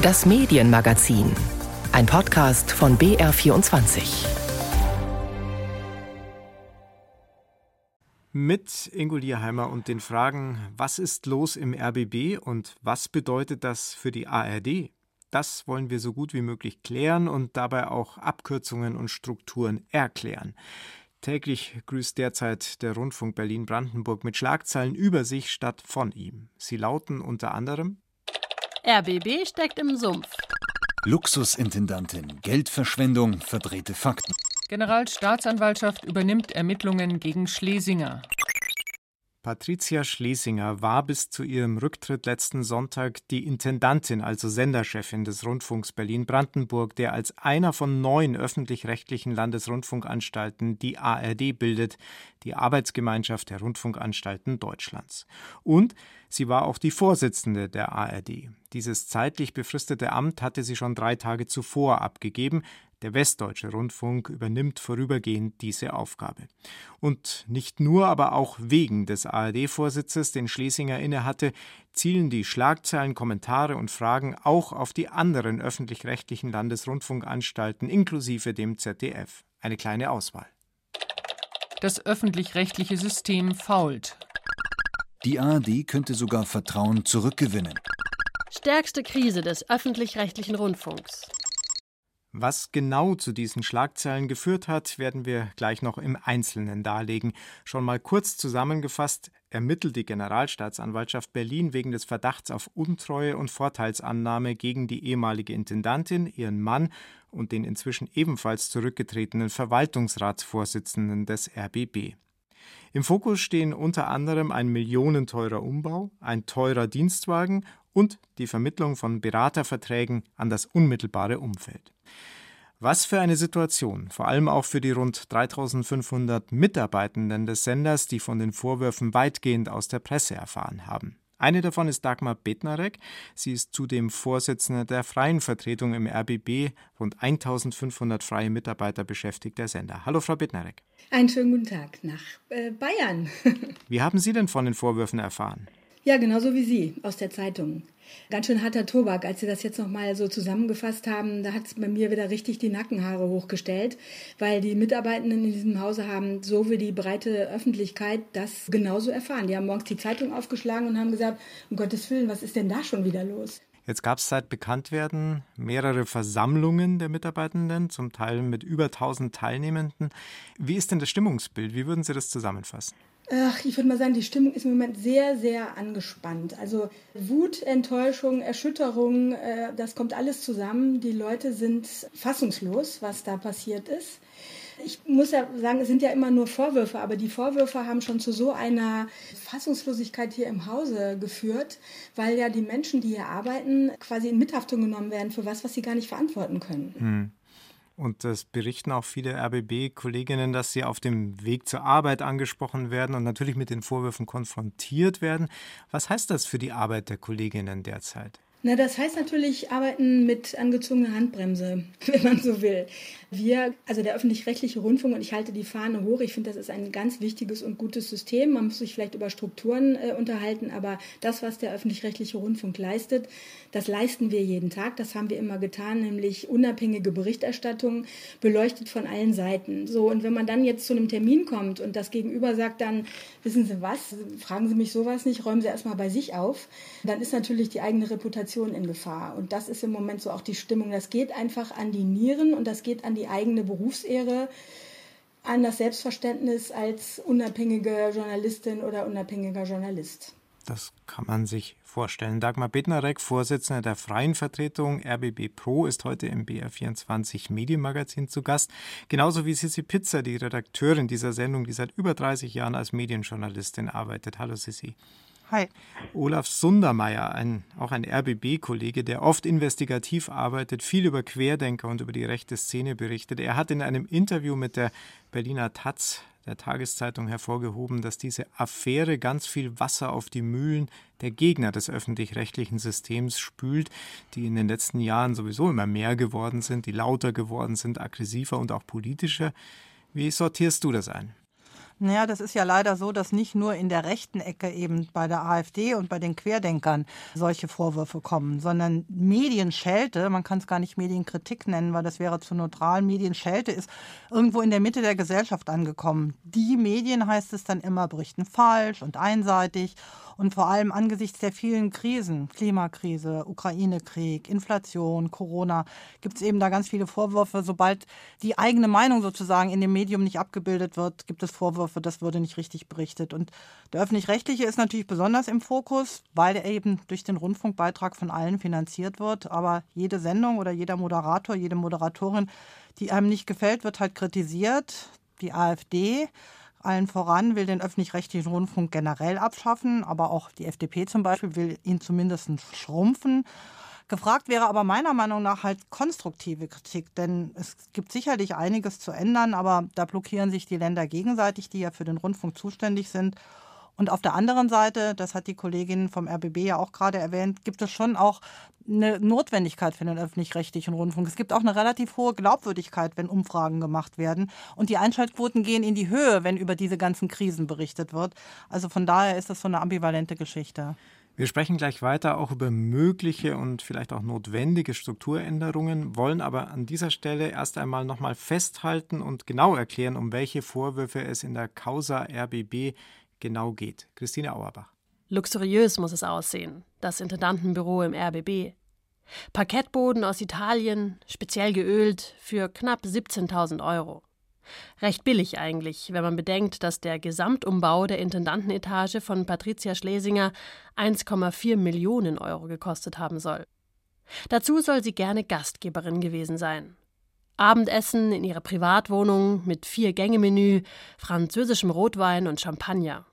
Das Medienmagazin. Ein Podcast von BR24. Mit Ingo Lierheimer und den Fragen, was ist los im RBB und was bedeutet das für die ARD? Das wollen wir so gut wie möglich klären und dabei auch Abkürzungen und Strukturen erklären. Täglich grüßt derzeit der Rundfunk Berlin-Brandenburg mit Schlagzeilen über sich statt von ihm. Sie lauten unter anderem RBB steckt im Sumpf. Luxusintendantin, Geldverschwendung, verdrehte Fakten. Generalstaatsanwaltschaft übernimmt Ermittlungen gegen Schlesinger. Patricia Schlesinger war bis zu ihrem Rücktritt letzten Sonntag die Intendantin, also Senderchefin des Rundfunks Berlin-Brandenburg, der als einer von neun öffentlich-rechtlichen Landesrundfunkanstalten die ARD bildet, die Arbeitsgemeinschaft der Rundfunkanstalten Deutschlands. Und sie war auch die Vorsitzende der ARD. Dieses zeitlich befristete Amt hatte sie schon drei Tage zuvor abgegeben, der Westdeutsche Rundfunk übernimmt vorübergehend diese Aufgabe. Und nicht nur, aber auch wegen des ARD-Vorsitzes, den Schlesinger innehatte, zielen die Schlagzeilen, Kommentare und Fragen auch auf die anderen öffentlich-rechtlichen Landesrundfunkanstalten inklusive dem ZDF. Eine kleine Auswahl. Das öffentlich-rechtliche System fault. Die ARD könnte sogar Vertrauen zurückgewinnen. Stärkste Krise des öffentlich-rechtlichen Rundfunks. Was genau zu diesen Schlagzeilen geführt hat, werden wir gleich noch im Einzelnen darlegen. Schon mal kurz zusammengefasst ermittelt die Generalstaatsanwaltschaft Berlin wegen des Verdachts auf Untreue und Vorteilsannahme gegen die ehemalige Intendantin, ihren Mann und den inzwischen ebenfalls zurückgetretenen Verwaltungsratsvorsitzenden des RBB. Im Fokus stehen unter anderem ein millionenteurer Umbau, ein teurer Dienstwagen und die Vermittlung von Beraterverträgen an das unmittelbare Umfeld. Was für eine Situation, vor allem auch für die rund 3500 Mitarbeitenden des Senders, die von den Vorwürfen weitgehend aus der Presse erfahren haben. Eine davon ist Dagmar Bednarek. Sie ist zudem Vorsitzende der freien Vertretung im RBB. Rund 1500 freie Mitarbeiter beschäftigt der Sender. Hallo, Frau Bednarek. Einen schönen guten Tag nach äh, Bayern. Wie haben Sie denn von den Vorwürfen erfahren? Ja, genauso wie Sie aus der Zeitung. Ganz schön harter Tobak, als Sie das jetzt nochmal so zusammengefasst haben, da hat es bei mir wieder richtig die Nackenhaare hochgestellt, weil die Mitarbeitenden in diesem Hause haben so wie die breite Öffentlichkeit das genauso erfahren. Die haben morgens die Zeitung aufgeschlagen und haben gesagt, um Gottes Willen, was ist denn da schon wieder los? Jetzt gab es seit Bekanntwerden mehrere Versammlungen der Mitarbeitenden, zum Teil mit über 1000 Teilnehmenden. Wie ist denn das Stimmungsbild? Wie würden Sie das zusammenfassen? Ach, ich würde mal sagen, die Stimmung ist im Moment sehr, sehr angespannt. Also Wut, Enttäuschung, Erschütterung, äh, das kommt alles zusammen. Die Leute sind fassungslos, was da passiert ist. Ich muss ja sagen, es sind ja immer nur Vorwürfe, aber die Vorwürfe haben schon zu so einer Fassungslosigkeit hier im Hause geführt, weil ja die Menschen, die hier arbeiten, quasi in Mithaftung genommen werden für was, was sie gar nicht verantworten können. Hm. Und das berichten auch viele RBB-Kolleginnen, dass sie auf dem Weg zur Arbeit angesprochen werden und natürlich mit den Vorwürfen konfrontiert werden. Was heißt das für die Arbeit der Kolleginnen derzeit? Na, das heißt natürlich arbeiten mit angezogener Handbremse, wenn man so will. Wir, also der öffentlich-rechtliche Rundfunk, und ich halte die Fahne hoch, ich finde, das ist ein ganz wichtiges und gutes System. Man muss sich vielleicht über Strukturen äh, unterhalten, aber das, was der öffentlich-rechtliche Rundfunk leistet, das leisten wir jeden Tag. Das haben wir immer getan, nämlich unabhängige Berichterstattung, beleuchtet von allen Seiten. So, und wenn man dann jetzt zu einem Termin kommt und das Gegenüber sagt dann, wissen Sie was, fragen Sie mich sowas nicht, räumen Sie erstmal bei sich auf, dann ist natürlich die eigene Reputation in Gefahr. Und das ist im Moment so auch die Stimmung. Das geht einfach an die Nieren und das geht an die eigene Berufsehre, an das Selbstverständnis als unabhängige Journalistin oder unabhängiger Journalist. Das kann man sich vorstellen. Dagmar Bednarek, Vorsitzende der Freien Vertretung RBB Pro, ist heute im BR24 Medienmagazin zu Gast. Genauso wie Sissi Pizza, die Redakteurin dieser Sendung, die seit über 30 Jahren als Medienjournalistin arbeitet. Hallo Sissi. Hi. Olaf Sundermeier, ein, auch ein RBB-Kollege, der oft investigativ arbeitet, viel über Querdenker und über die rechte Szene berichtet. Er hat in einem Interview mit der Berliner Taz, der Tageszeitung, hervorgehoben, dass diese Affäre ganz viel Wasser auf die Mühlen der Gegner des öffentlich-rechtlichen Systems spült, die in den letzten Jahren sowieso immer mehr geworden sind, die lauter geworden sind, aggressiver und auch politischer. Wie sortierst du das ein? Naja, das ist ja leider so, dass nicht nur in der rechten Ecke eben bei der AfD und bei den Querdenkern solche Vorwürfe kommen, sondern Medienschelte, man kann es gar nicht Medienkritik nennen, weil das wäre zu neutral, Medienschelte ist irgendwo in der Mitte der Gesellschaft angekommen. Die Medien, heißt es dann immer, berichten falsch und einseitig und vor allem angesichts der vielen Krisen, Klimakrise, Ukraine-Krieg, Inflation, Corona, gibt es eben da ganz viele Vorwürfe. Sobald die eigene Meinung sozusagen in dem Medium nicht abgebildet wird, gibt es Vorwürfe, das würde nicht richtig berichtet. Und der öffentlich-rechtliche ist natürlich besonders im Fokus, weil er eben durch den Rundfunkbeitrag von allen finanziert wird. Aber jede Sendung oder jeder Moderator, jede Moderatorin, die einem nicht gefällt, wird halt kritisiert. Die AfD allen voran will den öffentlich-rechtlichen Rundfunk generell abschaffen, aber auch die FDP zum Beispiel will ihn zumindest schrumpfen. Gefragt wäre aber meiner Meinung nach halt konstruktive Kritik, denn es gibt sicherlich einiges zu ändern, aber da blockieren sich die Länder gegenseitig, die ja für den Rundfunk zuständig sind. Und auf der anderen Seite, das hat die Kollegin vom RBB ja auch gerade erwähnt, gibt es schon auch eine Notwendigkeit für den öffentlich-rechtlichen Rundfunk. Es gibt auch eine relativ hohe Glaubwürdigkeit, wenn Umfragen gemacht werden. Und die Einschaltquoten gehen in die Höhe, wenn über diese ganzen Krisen berichtet wird. Also von daher ist das so eine ambivalente Geschichte. Wir sprechen gleich weiter auch über mögliche und vielleicht auch notwendige Strukturänderungen, wollen aber an dieser Stelle erst einmal nochmal festhalten und genau erklären, um welche Vorwürfe es in der Causa RBB genau geht. Christine Auerbach. Luxuriös muss es aussehen, das Intendantenbüro im RBB. Parkettboden aus Italien, speziell geölt, für knapp 17.000 Euro. Recht billig eigentlich, wenn man bedenkt, dass der Gesamtumbau der Intendantenetage von Patricia Schlesinger 1,4 Millionen Euro gekostet haben soll. Dazu soll sie gerne Gastgeberin gewesen sein. Abendessen in ihrer Privatwohnung mit Vier-Gänge-Menü, französischem Rotwein und Champagner.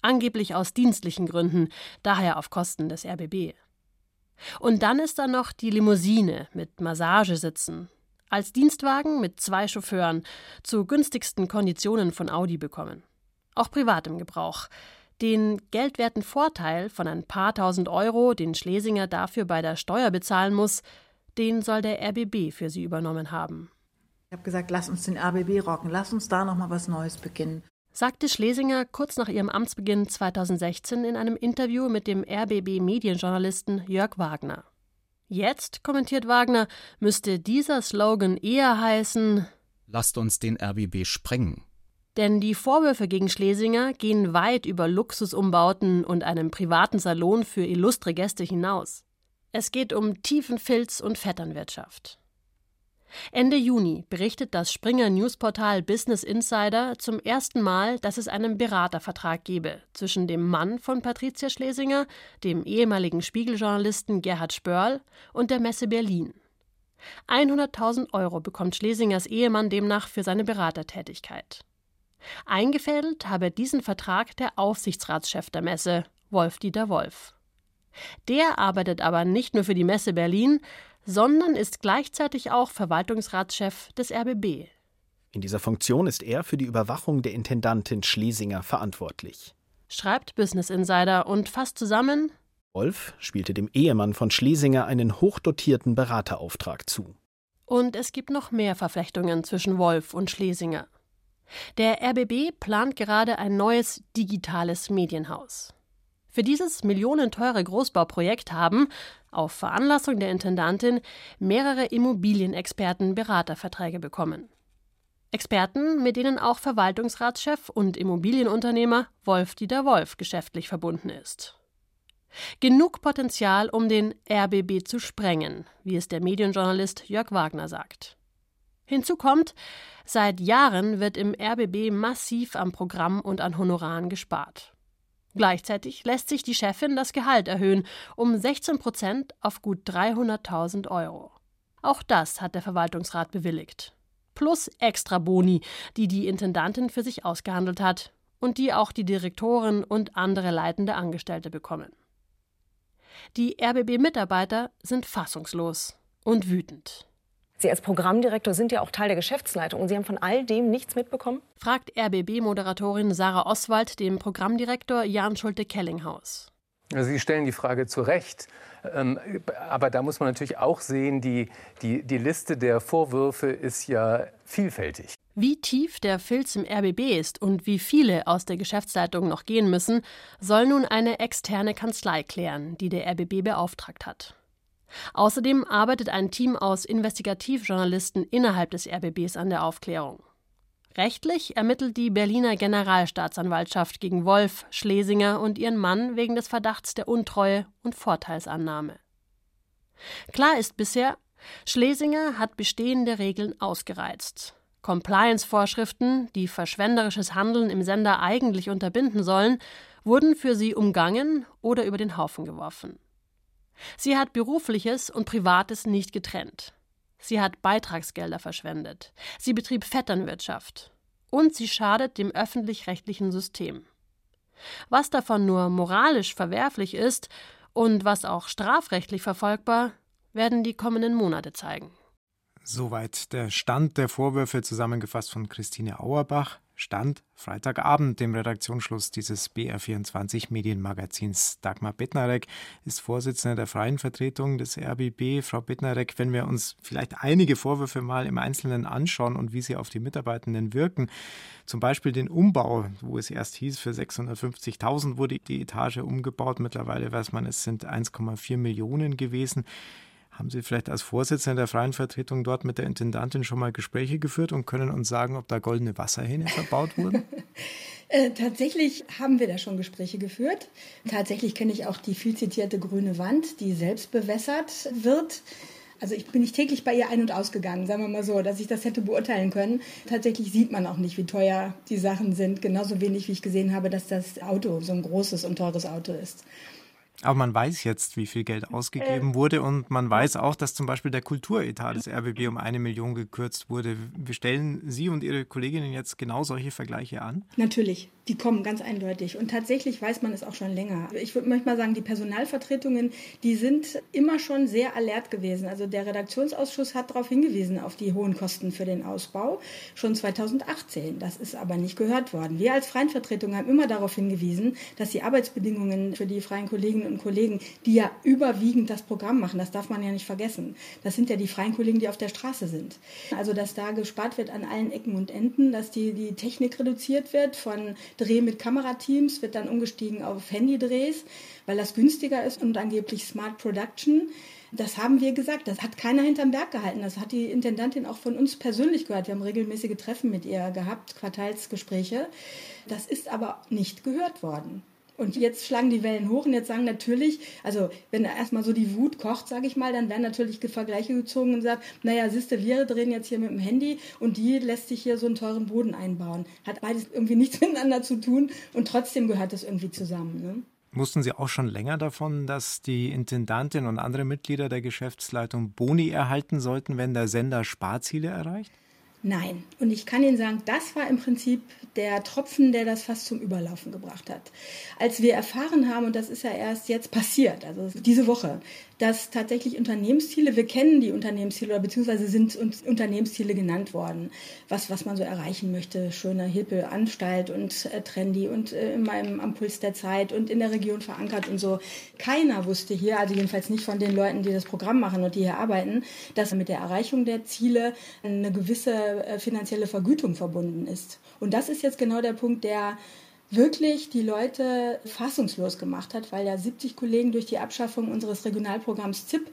Angeblich aus dienstlichen Gründen, daher auf Kosten des RBB. Und dann ist da noch die Limousine mit Massagesitzen. Als Dienstwagen mit zwei Chauffeuren, zu günstigsten Konditionen von Audi bekommen. Auch privat im Gebrauch. Den geldwerten Vorteil von ein paar tausend Euro, den Schlesinger dafür bei der Steuer bezahlen muss, den soll der RBB für sie übernommen haben. Ich habe gesagt, lass uns den RBB rocken, lass uns da noch mal was Neues beginnen. Sagte Schlesinger kurz nach ihrem Amtsbeginn 2016 in einem Interview mit dem RBB-Medienjournalisten Jörg Wagner. Jetzt, kommentiert Wagner, müsste dieser Slogan eher heißen: Lasst uns den RBB sprengen. Denn die Vorwürfe gegen Schlesinger gehen weit über Luxusumbauten und einen privaten Salon für illustre Gäste hinaus. Es geht um Tiefenfilz und Vetternwirtschaft. Ende Juni berichtet das Springer Newsportal Business Insider zum ersten Mal, dass es einen Beratervertrag gebe zwischen dem Mann von Patricia Schlesinger, dem ehemaligen Spiegeljournalisten Gerhard Spörl, und der Messe Berlin. 100.000 Euro bekommt Schlesingers Ehemann demnach für seine Beratertätigkeit. Eingefädelt habe diesen Vertrag der Aufsichtsratschef der Messe, Wolf-Dieter Wolf. Der arbeitet aber nicht nur für die Messe Berlin, sondern ist gleichzeitig auch Verwaltungsratschef des RBB. In dieser Funktion ist er für die Überwachung der Intendantin Schlesinger verantwortlich. Schreibt Business Insider und fasst zusammen: Wolf spielte dem Ehemann von Schlesinger einen hochdotierten Beraterauftrag zu. Und es gibt noch mehr Verflechtungen zwischen Wolf und Schlesinger. Der RBB plant gerade ein neues digitales Medienhaus. Für dieses millionenteure Großbauprojekt haben, auf Veranlassung der Intendantin, mehrere Immobilienexperten Beraterverträge bekommen. Experten, mit denen auch Verwaltungsratschef und Immobilienunternehmer Wolf-Dieter Wolf geschäftlich verbunden ist. Genug Potenzial, um den RBB zu sprengen, wie es der Medienjournalist Jörg Wagner sagt. Hinzu kommt, seit Jahren wird im RBB massiv am Programm und an Honoraren gespart. Gleichzeitig lässt sich die Chefin das Gehalt erhöhen um 16 Prozent auf gut 300.000 Euro. Auch das hat der Verwaltungsrat bewilligt. Plus Extraboni, die die Intendantin für sich ausgehandelt hat und die auch die Direktoren und andere leitende Angestellte bekommen. Die RBB-Mitarbeiter sind fassungslos und wütend. Sie als Programmdirektor sind ja auch Teil der Geschäftsleitung und Sie haben von all dem nichts mitbekommen? Fragt RBB-Moderatorin Sarah Oswald dem Programmdirektor Jan Schulte-Kellinghaus. Also Sie stellen die Frage zu Recht. Ähm, aber da muss man natürlich auch sehen, die, die, die Liste der Vorwürfe ist ja vielfältig. Wie tief der Filz im RBB ist und wie viele aus der Geschäftsleitung noch gehen müssen, soll nun eine externe Kanzlei klären, die der RBB beauftragt hat. Außerdem arbeitet ein Team aus Investigativjournalisten innerhalb des RBBs an der Aufklärung. Rechtlich ermittelt die Berliner Generalstaatsanwaltschaft gegen Wolf, Schlesinger und ihren Mann wegen des Verdachts der Untreue und Vorteilsannahme. Klar ist bisher, Schlesinger hat bestehende Regeln ausgereizt. Compliance-Vorschriften, die verschwenderisches Handeln im Sender eigentlich unterbinden sollen, wurden für sie umgangen oder über den Haufen geworfen. Sie hat berufliches und privates nicht getrennt. Sie hat Beitragsgelder verschwendet. Sie betrieb Vetternwirtschaft. Und sie schadet dem öffentlich-rechtlichen System. Was davon nur moralisch verwerflich ist und was auch strafrechtlich verfolgbar, werden die kommenden Monate zeigen. Soweit der Stand der Vorwürfe zusammengefasst von Christine Auerbach. Stand Freitagabend, dem Redaktionsschluss dieses BR24 Medienmagazins. Dagmar Bettnarek ist Vorsitzende der freien Vertretung des RBB. Frau Bettnarek, wenn wir uns vielleicht einige Vorwürfe mal im Einzelnen anschauen und wie sie auf die Mitarbeitenden wirken, zum Beispiel den Umbau, wo es erst hieß, für 650.000 wurde die Etage umgebaut. Mittlerweile weiß man, es sind 1,4 Millionen gewesen. Haben Sie vielleicht als Vorsitzender der Freien Vertretung dort mit der Intendantin schon mal Gespräche geführt und können uns sagen, ob da goldene Wasserhähne verbaut wurden? Äh, tatsächlich haben wir da schon Gespräche geführt. Tatsächlich kenne ich auch die viel zitierte grüne Wand, die selbst bewässert wird. Also ich bin nicht täglich bei ihr ein- und ausgegangen, sagen wir mal so, dass ich das hätte beurteilen können. Tatsächlich sieht man auch nicht, wie teuer die Sachen sind. Genauso wenig, wie ich gesehen habe, dass das Auto so ein großes und teures Auto ist. Aber man weiß jetzt, wie viel Geld ausgegeben äh, wurde und man weiß auch, dass zum Beispiel der Kulturetat des RBB um eine Million gekürzt wurde. Stellen Sie und Ihre Kolleginnen jetzt genau solche Vergleiche an? Natürlich. Die kommen ganz eindeutig. Und tatsächlich weiß man es auch schon länger. Ich würde manchmal sagen, die Personalvertretungen, die sind immer schon sehr alert gewesen. Also der Redaktionsausschuss hat darauf hingewiesen, auf die hohen Kosten für den Ausbau, schon 2018. Das ist aber nicht gehört worden. Wir als Freien Vertretung haben immer darauf hingewiesen, dass die Arbeitsbedingungen für die freien Kolleginnen und Kollegen, die ja überwiegend das Programm machen, das darf man ja nicht vergessen. Das sind ja die freien Kollegen, die auf der Straße sind. Also, dass da gespart wird an allen Ecken und Enden, dass die, die Technik reduziert wird von Dreh mit Kamerateams, wird dann umgestiegen auf Handydrehs, weil das günstiger ist und angeblich Smart Production. Das haben wir gesagt. Das hat keiner hinterm Berg gehalten. Das hat die Intendantin auch von uns persönlich gehört. Wir haben regelmäßige Treffen mit ihr gehabt, Quartalsgespräche. Das ist aber nicht gehört worden. Und jetzt schlagen die Wellen hoch und jetzt sagen natürlich, also wenn erstmal so die Wut kocht, sage ich mal, dann werden natürlich Vergleiche gezogen und sagt, naja, siehste, wir drehen jetzt hier mit dem Handy und die lässt sich hier so einen teuren Boden einbauen. Hat beides irgendwie nichts miteinander zu tun und trotzdem gehört das irgendwie zusammen. Ne? Wussten Sie auch schon länger davon, dass die Intendantin und andere Mitglieder der Geschäftsleitung Boni erhalten sollten, wenn der Sender Sparziele erreicht? Nein. Und ich kann Ihnen sagen, das war im Prinzip der Tropfen, der das fast zum Überlaufen gebracht hat. Als wir erfahren haben, und das ist ja erst jetzt passiert, also diese Woche, dass tatsächlich Unternehmensziele, wir kennen die Unternehmensziele oder beziehungsweise sind uns Unternehmensziele genannt worden, was, was man so erreichen möchte, schöne, hippe Anstalt und äh, trendy und äh, immer im, am der Zeit und in der Region verankert und so. Keiner wusste hier, also jedenfalls nicht von den Leuten, die das Programm machen und die hier arbeiten, dass mit der Erreichung der Ziele eine gewisse äh, finanzielle Vergütung verbunden ist. Und das ist jetzt genau der Punkt, der wirklich die Leute fassungslos gemacht hat, weil ja 70 Kollegen durch die Abschaffung unseres Regionalprogramms ZIP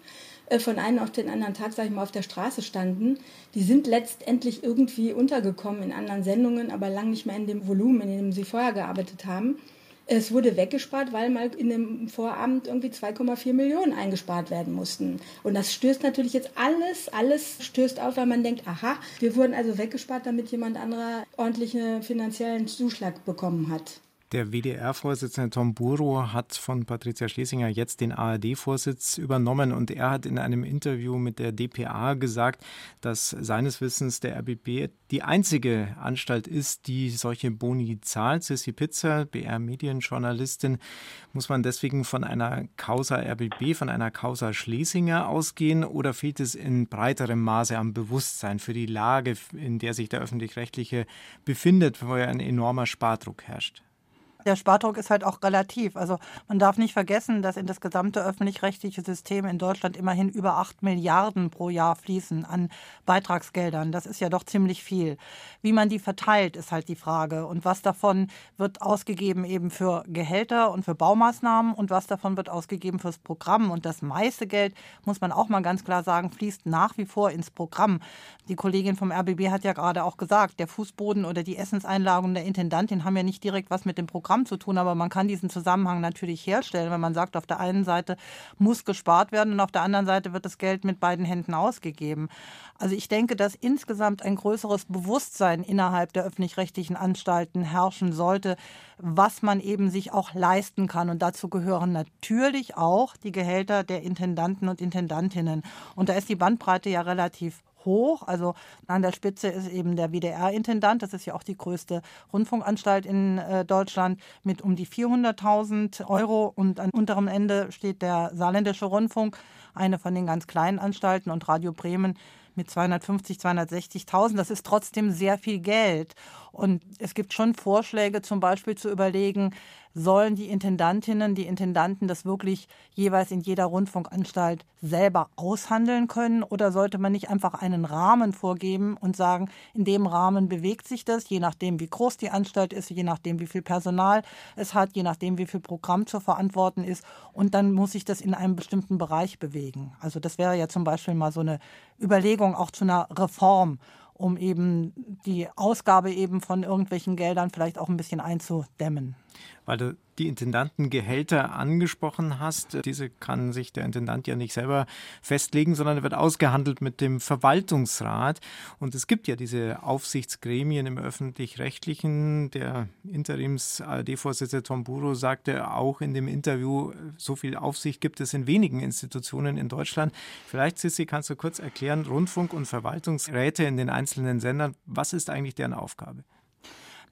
äh, von einem auf den anderen Tag, sage ich mal, auf der Straße standen. Die sind letztendlich irgendwie untergekommen in anderen Sendungen, aber lang nicht mehr in dem Volumen, in dem sie vorher gearbeitet haben. Es wurde weggespart, weil mal in dem Vorabend irgendwie 2,4 Millionen eingespart werden mussten. Und das stößt natürlich jetzt alles, alles stößt auf, weil man denkt, aha, wir wurden also weggespart, damit jemand anderer ordentlichen finanziellen Zuschlag bekommen hat. Der WDR-Vorsitzende Tom Buro hat von Patricia Schlesinger jetzt den ARD-Vorsitz übernommen und er hat in einem Interview mit der DPA gesagt, dass seines Wissens der RBB die einzige Anstalt ist, die solche Boni zahlt. Sissy Pizza, BR-Medienjournalistin, muss man deswegen von einer Causa RBB, von einer Causa Schlesinger ausgehen oder fehlt es in breiterem Maße am Bewusstsein für die Lage, in der sich der öffentlich-rechtliche befindet, wo ja ein enormer Spardruck herrscht? Der Spardruck ist halt auch relativ. Also man darf nicht vergessen, dass in das gesamte öffentlich-rechtliche System in Deutschland immerhin über 8 Milliarden pro Jahr fließen an Beitragsgeldern. Das ist ja doch ziemlich viel. Wie man die verteilt, ist halt die Frage. Und was davon wird ausgegeben eben für Gehälter und für Baumaßnahmen und was davon wird ausgegeben fürs Programm. Und das meiste Geld, muss man auch mal ganz klar sagen, fließt nach wie vor ins Programm. Die Kollegin vom RBB hat ja gerade auch gesagt, der Fußboden oder die Essenseinlagung der Intendantin haben ja nicht direkt was mit dem Programm Programm zu tun, aber man kann diesen Zusammenhang natürlich herstellen, wenn man sagt, auf der einen Seite muss gespart werden und auf der anderen Seite wird das Geld mit beiden Händen ausgegeben. Also ich denke, dass insgesamt ein größeres Bewusstsein innerhalb der öffentlich-rechtlichen Anstalten herrschen sollte, was man eben sich auch leisten kann. Und dazu gehören natürlich auch die Gehälter der Intendanten und Intendantinnen. Und da ist die Bandbreite ja relativ hoch. Also an der Spitze ist eben der WDR-Intendant. Das ist ja auch die größte Rundfunkanstalt in äh, Deutschland mit um die 400.000 Euro. Und an unterem Ende steht der Saarländische Rundfunk, eine von den ganz kleinen Anstalten und Radio Bremen mit 250, 260.000. Das ist trotzdem sehr viel Geld. Und es gibt schon Vorschläge, zum Beispiel zu überlegen, sollen die Intendantinnen, die Intendanten das wirklich jeweils in jeder Rundfunkanstalt selber aushandeln können? Oder sollte man nicht einfach einen Rahmen vorgeben und sagen, in dem Rahmen bewegt sich das, je nachdem, wie groß die Anstalt ist, je nachdem, wie viel Personal es hat, je nachdem, wie viel Programm zu verantworten ist. Und dann muss sich das in einem bestimmten Bereich bewegen. Also das wäre ja zum Beispiel mal so eine Überlegung auch zu einer Reform um eben die Ausgabe eben von irgendwelchen Geldern vielleicht auch ein bisschen einzudämmen weil du die Intendantengehälter angesprochen hast. Diese kann sich der Intendant ja nicht selber festlegen, sondern er wird ausgehandelt mit dem Verwaltungsrat. Und es gibt ja diese Aufsichtsgremien im öffentlich-rechtlichen. Der Interims-ARD-Vorsitzende Tom Buro sagte auch in dem Interview, so viel Aufsicht gibt es in wenigen Institutionen in Deutschland. Vielleicht, Sissi, kannst du kurz erklären, Rundfunk- und Verwaltungsräte in den einzelnen Sendern, was ist eigentlich deren Aufgabe?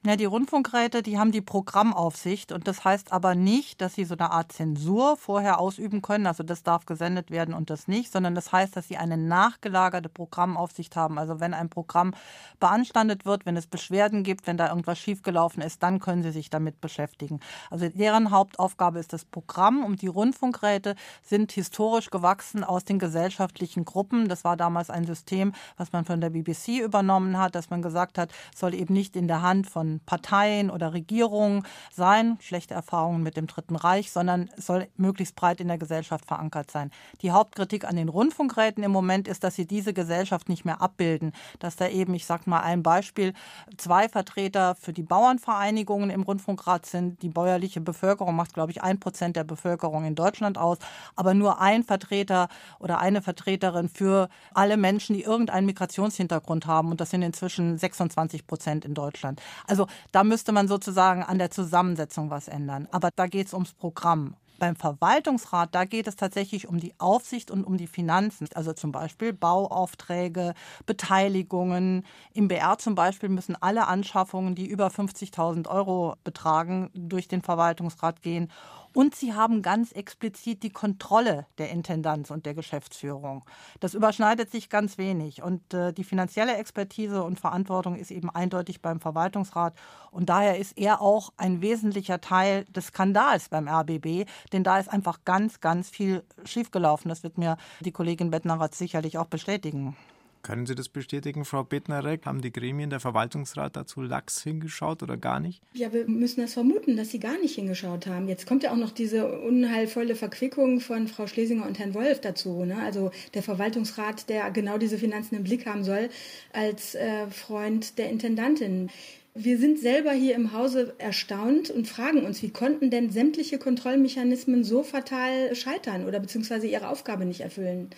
Ja, die Rundfunkräte, die haben die Programmaufsicht und das heißt aber nicht, dass sie so eine Art Zensur vorher ausüben können, also das darf gesendet werden und das nicht, sondern das heißt, dass sie eine nachgelagerte Programmaufsicht haben. Also wenn ein Programm beanstandet wird, wenn es Beschwerden gibt, wenn da irgendwas schiefgelaufen ist, dann können sie sich damit beschäftigen. Also deren Hauptaufgabe ist das Programm und die Rundfunkräte sind historisch gewachsen aus den gesellschaftlichen Gruppen. Das war damals ein System, was man von der BBC übernommen hat, dass man gesagt hat, soll eben nicht in der Hand von Parteien oder Regierungen sein, schlechte Erfahrungen mit dem Dritten Reich, sondern es soll möglichst breit in der Gesellschaft verankert sein. Die Hauptkritik an den Rundfunkräten im Moment ist, dass sie diese Gesellschaft nicht mehr abbilden, dass da eben, ich sage mal ein Beispiel, zwei Vertreter für die Bauernvereinigungen im Rundfunkrat sind. Die bäuerliche Bevölkerung macht, glaube ich, ein Prozent der Bevölkerung in Deutschland aus, aber nur ein Vertreter oder eine Vertreterin für alle Menschen, die irgendeinen Migrationshintergrund haben. Und das sind inzwischen 26 Prozent in Deutschland. Also also da müsste man sozusagen an der Zusammensetzung was ändern. Aber da geht es ums Programm. Beim Verwaltungsrat, da geht es tatsächlich um die Aufsicht und um die Finanzen. Also zum Beispiel Bauaufträge, Beteiligungen. Im BR zum Beispiel müssen alle Anschaffungen, die über 50.000 Euro betragen, durch den Verwaltungsrat gehen. Und sie haben ganz explizit die Kontrolle der Intendanz und der Geschäftsführung. Das überschneidet sich ganz wenig. Und äh, die finanzielle Expertise und Verantwortung ist eben eindeutig beim Verwaltungsrat. Und daher ist er auch ein wesentlicher Teil des Skandals beim RBB, denn da ist einfach ganz, ganz viel schiefgelaufen. Das wird mir die Kollegin Bettneratz sicherlich auch bestätigen. Können Sie das bestätigen, Frau Bittnerek? Haben die Gremien der Verwaltungsrat dazu lax hingeschaut oder gar nicht? Ja, wir müssen das vermuten, dass sie gar nicht hingeschaut haben. Jetzt kommt ja auch noch diese unheilvolle Verquickung von Frau Schlesinger und Herrn Wolf dazu. Ne? Also der Verwaltungsrat, der genau diese Finanzen im Blick haben soll, als äh, Freund der Intendantin. Wir sind selber hier im Hause erstaunt und fragen uns, wie konnten denn sämtliche Kontrollmechanismen so fatal scheitern oder beziehungsweise ihre Aufgabe nicht erfüllen?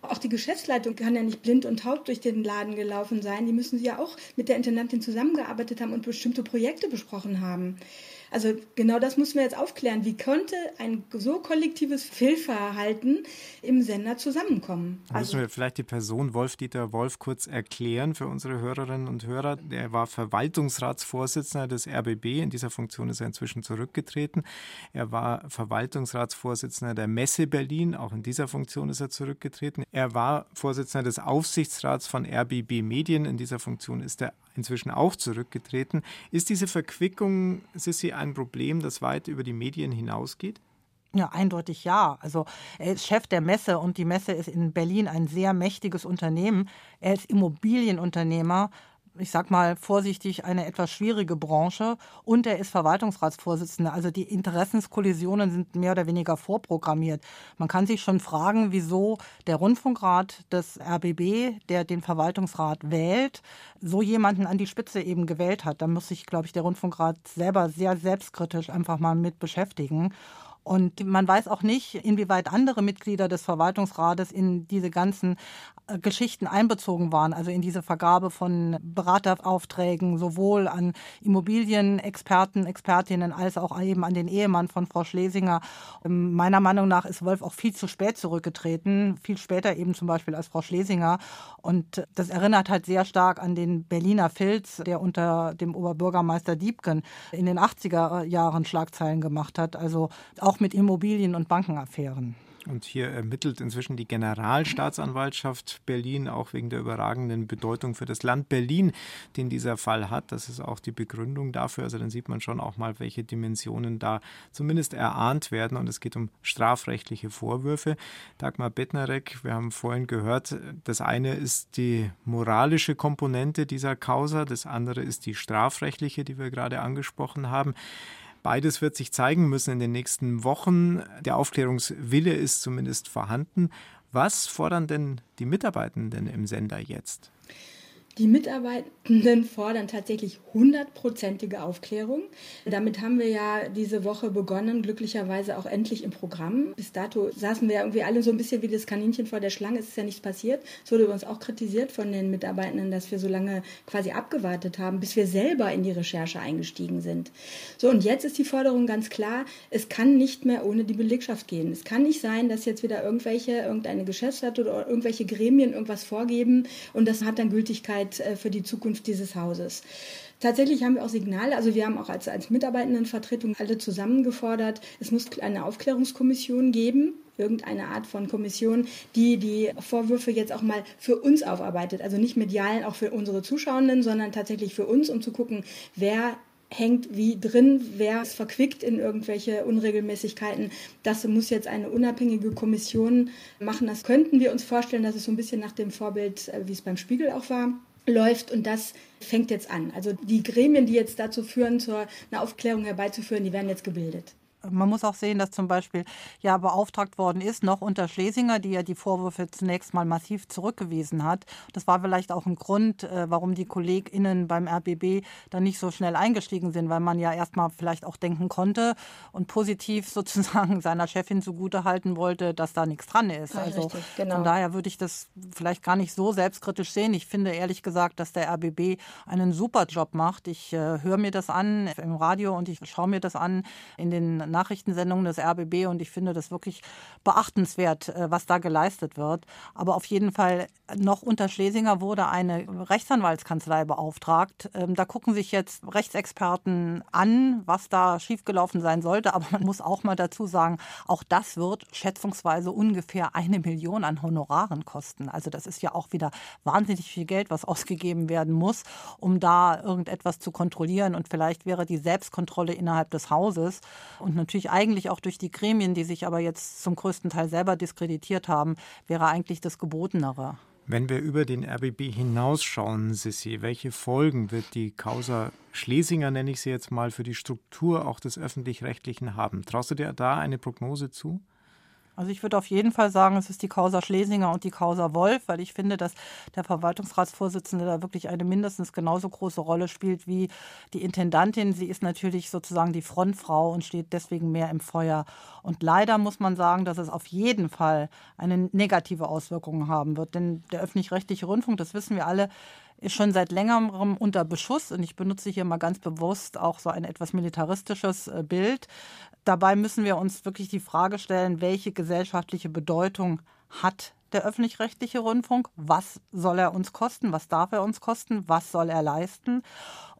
Auch die Geschäftsleitung kann ja nicht blind und taub durch den Laden gelaufen sein. Die müssen ja auch mit der Intendantin zusammengearbeitet haben und bestimmte Projekte besprochen haben. Also genau das müssen wir jetzt aufklären. Wie konnte ein so kollektives Fehlverhalten im Sender zusammenkommen? Also müssen wir vielleicht die Person Wolf-Dieter Wolf kurz erklären für unsere Hörerinnen und Hörer. Er war Verwaltungsratsvorsitzender des RBB. In dieser Funktion ist er inzwischen zurückgetreten. Er war Verwaltungsratsvorsitzender der Messe Berlin. Auch in dieser Funktion ist er zurückgetreten. Er war Vorsitzender des Aufsichtsrats von RBB Medien. In dieser Funktion ist er inzwischen auch zurückgetreten. Ist diese Verquickung, Sissi, ein Problem, das weit über die Medien hinausgeht? Ja, eindeutig ja. Also er ist Chef der Messe und die Messe ist in Berlin ein sehr mächtiges Unternehmen. Er ist Immobilienunternehmer ich sag mal vorsichtig, eine etwas schwierige Branche und er ist Verwaltungsratsvorsitzender. Also die Interessenskollisionen sind mehr oder weniger vorprogrammiert. Man kann sich schon fragen, wieso der Rundfunkrat des RBB, der den Verwaltungsrat wählt, so jemanden an die Spitze eben gewählt hat. Da muss sich, glaube ich, der Rundfunkrat selber sehr selbstkritisch einfach mal mit beschäftigen. Und man weiß auch nicht, inwieweit andere Mitglieder des Verwaltungsrates in diese ganzen äh, Geschichten einbezogen waren, also in diese Vergabe von Berateraufträgen, sowohl an Immobilienexperten, Expertinnen, als auch eben an den Ehemann von Frau Schlesinger. Ähm, meiner Meinung nach ist Wolf auch viel zu spät zurückgetreten, viel später eben zum Beispiel als Frau Schlesinger. Und das erinnert halt sehr stark an den Berliner Filz, der unter dem Oberbürgermeister Diebken in den 80er Jahren Schlagzeilen gemacht hat. Also auch mit Immobilien- und Bankenaffären. Und hier ermittelt inzwischen die Generalstaatsanwaltschaft Berlin auch wegen der überragenden Bedeutung für das Land Berlin, den dieser Fall hat. Das ist auch die Begründung dafür. Also dann sieht man schon auch mal, welche Dimensionen da zumindest erahnt werden. Und es geht um strafrechtliche Vorwürfe. Dagmar Bettnarek, wir haben vorhin gehört, das eine ist die moralische Komponente dieser Causa, das andere ist die strafrechtliche, die wir gerade angesprochen haben. Beides wird sich zeigen müssen in den nächsten Wochen. Der Aufklärungswille ist zumindest vorhanden. Was fordern denn die Mitarbeitenden im Sender jetzt? Die Mitarbeitenden fordern tatsächlich hundertprozentige Aufklärung. Damit haben wir ja diese Woche begonnen, glücklicherweise auch endlich im Programm. Bis dato saßen wir ja irgendwie alle so ein bisschen wie das Kaninchen vor der Schlange. Es ist ja nichts passiert. Es wurde uns auch kritisiert von den Mitarbeitenden, dass wir so lange quasi abgewartet haben, bis wir selber in die Recherche eingestiegen sind. So, und jetzt ist die Forderung ganz klar, es kann nicht mehr ohne die Belegschaft gehen. Es kann nicht sein, dass jetzt wieder irgendwelche, irgendeine Geschäftsleitung oder irgendwelche Gremien irgendwas vorgeben und das hat dann Gültigkeit Sicherheit äh, für die Zukunft dieses Hauses. Tatsächlich haben wir auch Signale, also wir haben auch als, als Mitarbeitendenvertretung alle zusammengefordert, es muss eine Aufklärungskommission geben, irgendeine Art von Kommission, die die Vorwürfe jetzt auch mal für uns aufarbeitet. Also nicht medial, auch für unsere Zuschauenden, sondern tatsächlich für uns, um zu gucken, wer hängt wie drin, wer ist verquickt in irgendwelche Unregelmäßigkeiten. Das muss jetzt eine unabhängige Kommission machen. Das könnten wir uns vorstellen, dass es so ein bisschen nach dem Vorbild, äh, wie es beim Spiegel auch war, läuft und das fängt jetzt an. Also die Gremien, die jetzt dazu führen, zur einer Aufklärung herbeizuführen, die werden jetzt gebildet. Man muss auch sehen, dass zum Beispiel ja beauftragt worden ist, noch unter Schlesinger, die ja die Vorwürfe zunächst mal massiv zurückgewiesen hat. Das war vielleicht auch ein Grund, äh, warum die KollegInnen beim RBB dann nicht so schnell eingestiegen sind, weil man ja erstmal vielleicht auch denken konnte und positiv sozusagen seiner Chefin zugutehalten wollte, dass da nichts dran ist. Ja, also richtig, genau. von daher würde ich das vielleicht gar nicht so selbstkritisch sehen. Ich finde ehrlich gesagt, dass der RBB einen super Job macht. Ich äh, höre mir das an im Radio und ich schaue mir das an in den Nachrichtensendungen des RBB und ich finde das wirklich beachtenswert, äh, was da geleistet wird. Aber auf jeden Fall noch unter Schlesinger wurde eine Rechtsanwaltskanzlei beauftragt. Ähm, da gucken sich jetzt Rechtsexperten an, was da schiefgelaufen sein sollte. Aber man muss auch mal dazu sagen, auch das wird schätzungsweise ungefähr eine Million an Honoraren kosten. Also das ist ja auch wieder wahnsinnig viel Geld, was ausgegeben werden muss, um da irgendetwas zu kontrollieren. Und vielleicht wäre die Selbstkontrolle innerhalb des Hauses und natürlich eigentlich auch durch die Gremien, die sich aber jetzt zum größten Teil selber diskreditiert haben, wäre eigentlich das Gebotenere. Wenn wir über den RBB hinausschauen, Sissi, welche Folgen wird die Causa Schlesinger, nenne ich sie jetzt mal, für die Struktur auch des öffentlich-rechtlichen haben? Traust du dir da eine Prognose zu? Also ich würde auf jeden Fall sagen, es ist die Causa Schlesinger und die Causa Wolf, weil ich finde, dass der Verwaltungsratsvorsitzende da wirklich eine mindestens genauso große Rolle spielt wie die Intendantin. Sie ist natürlich sozusagen die Frontfrau und steht deswegen mehr im Feuer. Und leider muss man sagen, dass es auf jeden Fall eine negative Auswirkung haben wird. Denn der öffentlich-rechtliche Rundfunk, das wissen wir alle, ist schon seit längerem unter Beschuss und ich benutze hier mal ganz bewusst auch so ein etwas militaristisches äh, Bild. Dabei müssen wir uns wirklich die Frage stellen, welche gesellschaftliche Bedeutung hat der öffentlich-rechtliche Rundfunk? Was soll er uns kosten? Was darf er uns kosten? Was soll er leisten?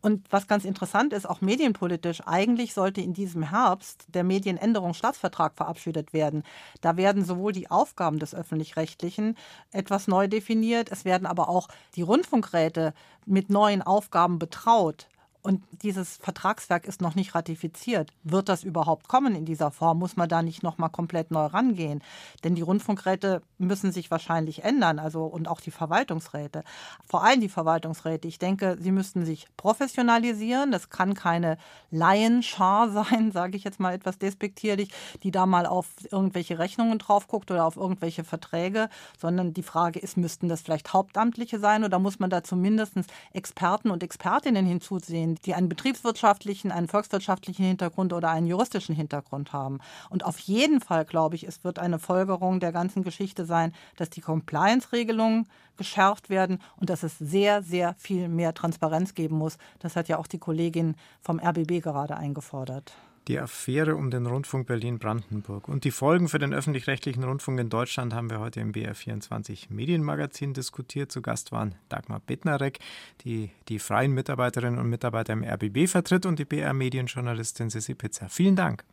Und was ganz interessant ist, auch medienpolitisch, eigentlich sollte in diesem Herbst der Medienänderungsstaatsvertrag verabschiedet werden. Da werden sowohl die Aufgaben des öffentlich-rechtlichen etwas neu definiert, es werden aber auch die Rundfunkräte mit neuen Aufgaben betraut. Und dieses Vertragswerk ist noch nicht ratifiziert. Wird das überhaupt kommen in dieser Form? Muss man da nicht nochmal komplett neu rangehen? Denn die Rundfunkräte müssen sich wahrscheinlich ändern, also und auch die Verwaltungsräte. Vor allem die Verwaltungsräte. Ich denke, sie müssten sich professionalisieren. Das kann keine Laienschar sein, sage ich jetzt mal etwas despektierlich, die da mal auf irgendwelche Rechnungen drauf guckt oder auf irgendwelche Verträge, sondern die Frage ist, müssten das vielleicht Hauptamtliche sein oder muss man da zumindest Experten und Expertinnen hinzusehen? Sehen, die einen betriebswirtschaftlichen, einen volkswirtschaftlichen Hintergrund oder einen juristischen Hintergrund haben. Und auf jeden Fall, glaube ich, es wird eine Folgerung der ganzen Geschichte sein, dass die Compliance-Regelungen geschärft werden und dass es sehr, sehr viel mehr Transparenz geben muss. Das hat ja auch die Kollegin vom RBB gerade eingefordert die Affäre um den Rundfunk Berlin-Brandenburg. Und die Folgen für den öffentlich-rechtlichen Rundfunk in Deutschland haben wir heute im BR24 Medienmagazin diskutiert. Zu Gast waren Dagmar Bittnarek, die die freien Mitarbeiterinnen und Mitarbeiter im RBB vertritt, und die BR-Medienjournalistin Sissi Pizza. Vielen Dank.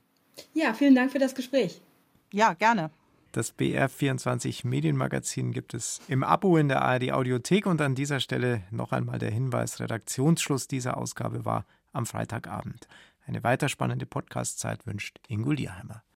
Ja, vielen Dank für das Gespräch. Ja, gerne. Das BR24 Medienmagazin gibt es im Abo in der ARD Audiothek und an dieser Stelle noch einmal der Hinweis, Redaktionsschluss dieser Ausgabe war am Freitagabend. Eine weiter spannende Podcast-Zeit wünscht Ingo Lierheimer.